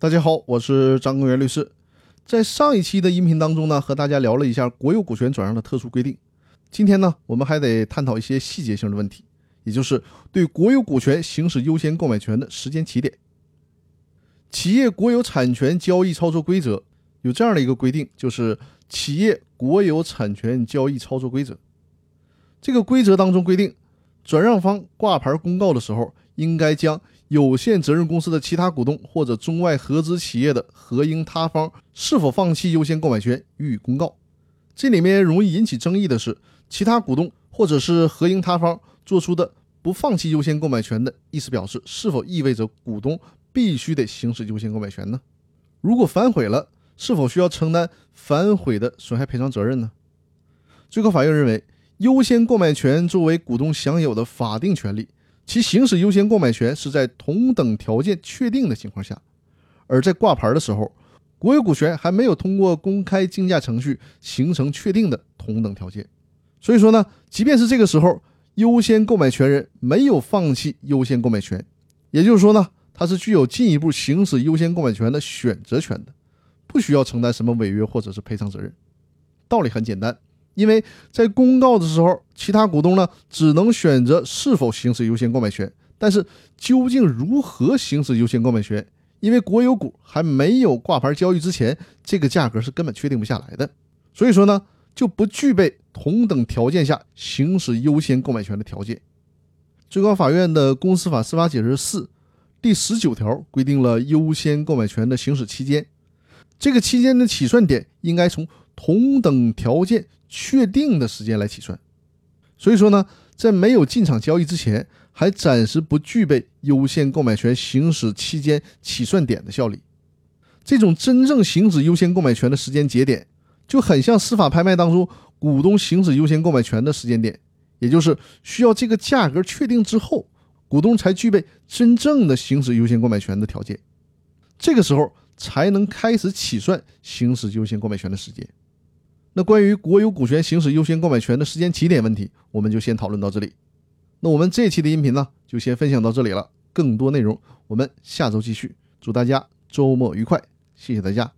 大家好，我是张根源律师。在上一期的音频当中呢，和大家聊了一下国有股权转让的特殊规定。今天呢，我们还得探讨一些细节性的问题，也就是对国有股权行使优先购买权的时间起点。企业国有产权交易操作规则有这样的一个规定，就是企业国有产权交易操作规则。这个规则当中规定，转让方挂牌公告的时候，应该将有限责任公司的其他股东或者中外合资企业的合营他方是否放弃优先购买权予以公告。这里面容易引起争议的是，其他股东或者是合营他方做出的不放弃优先购买权的意思表示，是否意味着股东必须得行使优先购买权呢？如果反悔了，是否需要承担反悔的损害赔偿责任呢？最高法院认为。优先购买权作为股东享有的法定权利，其行使优先购买权是在同等条件确定的情况下，而在挂牌的时候，国有股权还没有通过公开竞价程序形成确定的同等条件。所以说呢，即便是这个时候，优先购买权人没有放弃优先购买权，也就是说呢，他是具有进一步行使优先购买权的选择权的，不需要承担什么违约或者是赔偿责任。道理很简单。因为在公告的时候，其他股东呢只能选择是否行使优先购买权，但是究竟如何行使优先购买权，因为国有股还没有挂牌交易之前，这个价格是根本确定不下来的，所以说呢就不具备同等条件下行使优先购买权的条件。最高法院的公司法司法解释四第十九条规定了优先购买权的行使期间，这个期间的起算点应该从同等条件。确定的时间来起算，所以说呢，在没有进场交易之前，还暂时不具备优先购买权行使期间起算点的效力。这种真正行使优先购买权的时间节点，就很像司法拍卖当中股东行使优先购买权的时间点，也就是需要这个价格确定之后，股东才具备真正的行使优先购买权的条件，这个时候才能开始起算行使优先购买权的时间。那关于国有股权行使优先购买权的时间起点问题，我们就先讨论到这里。那我们这期的音频呢，就先分享到这里了。更多内容我们下周继续。祝大家周末愉快，谢谢大家。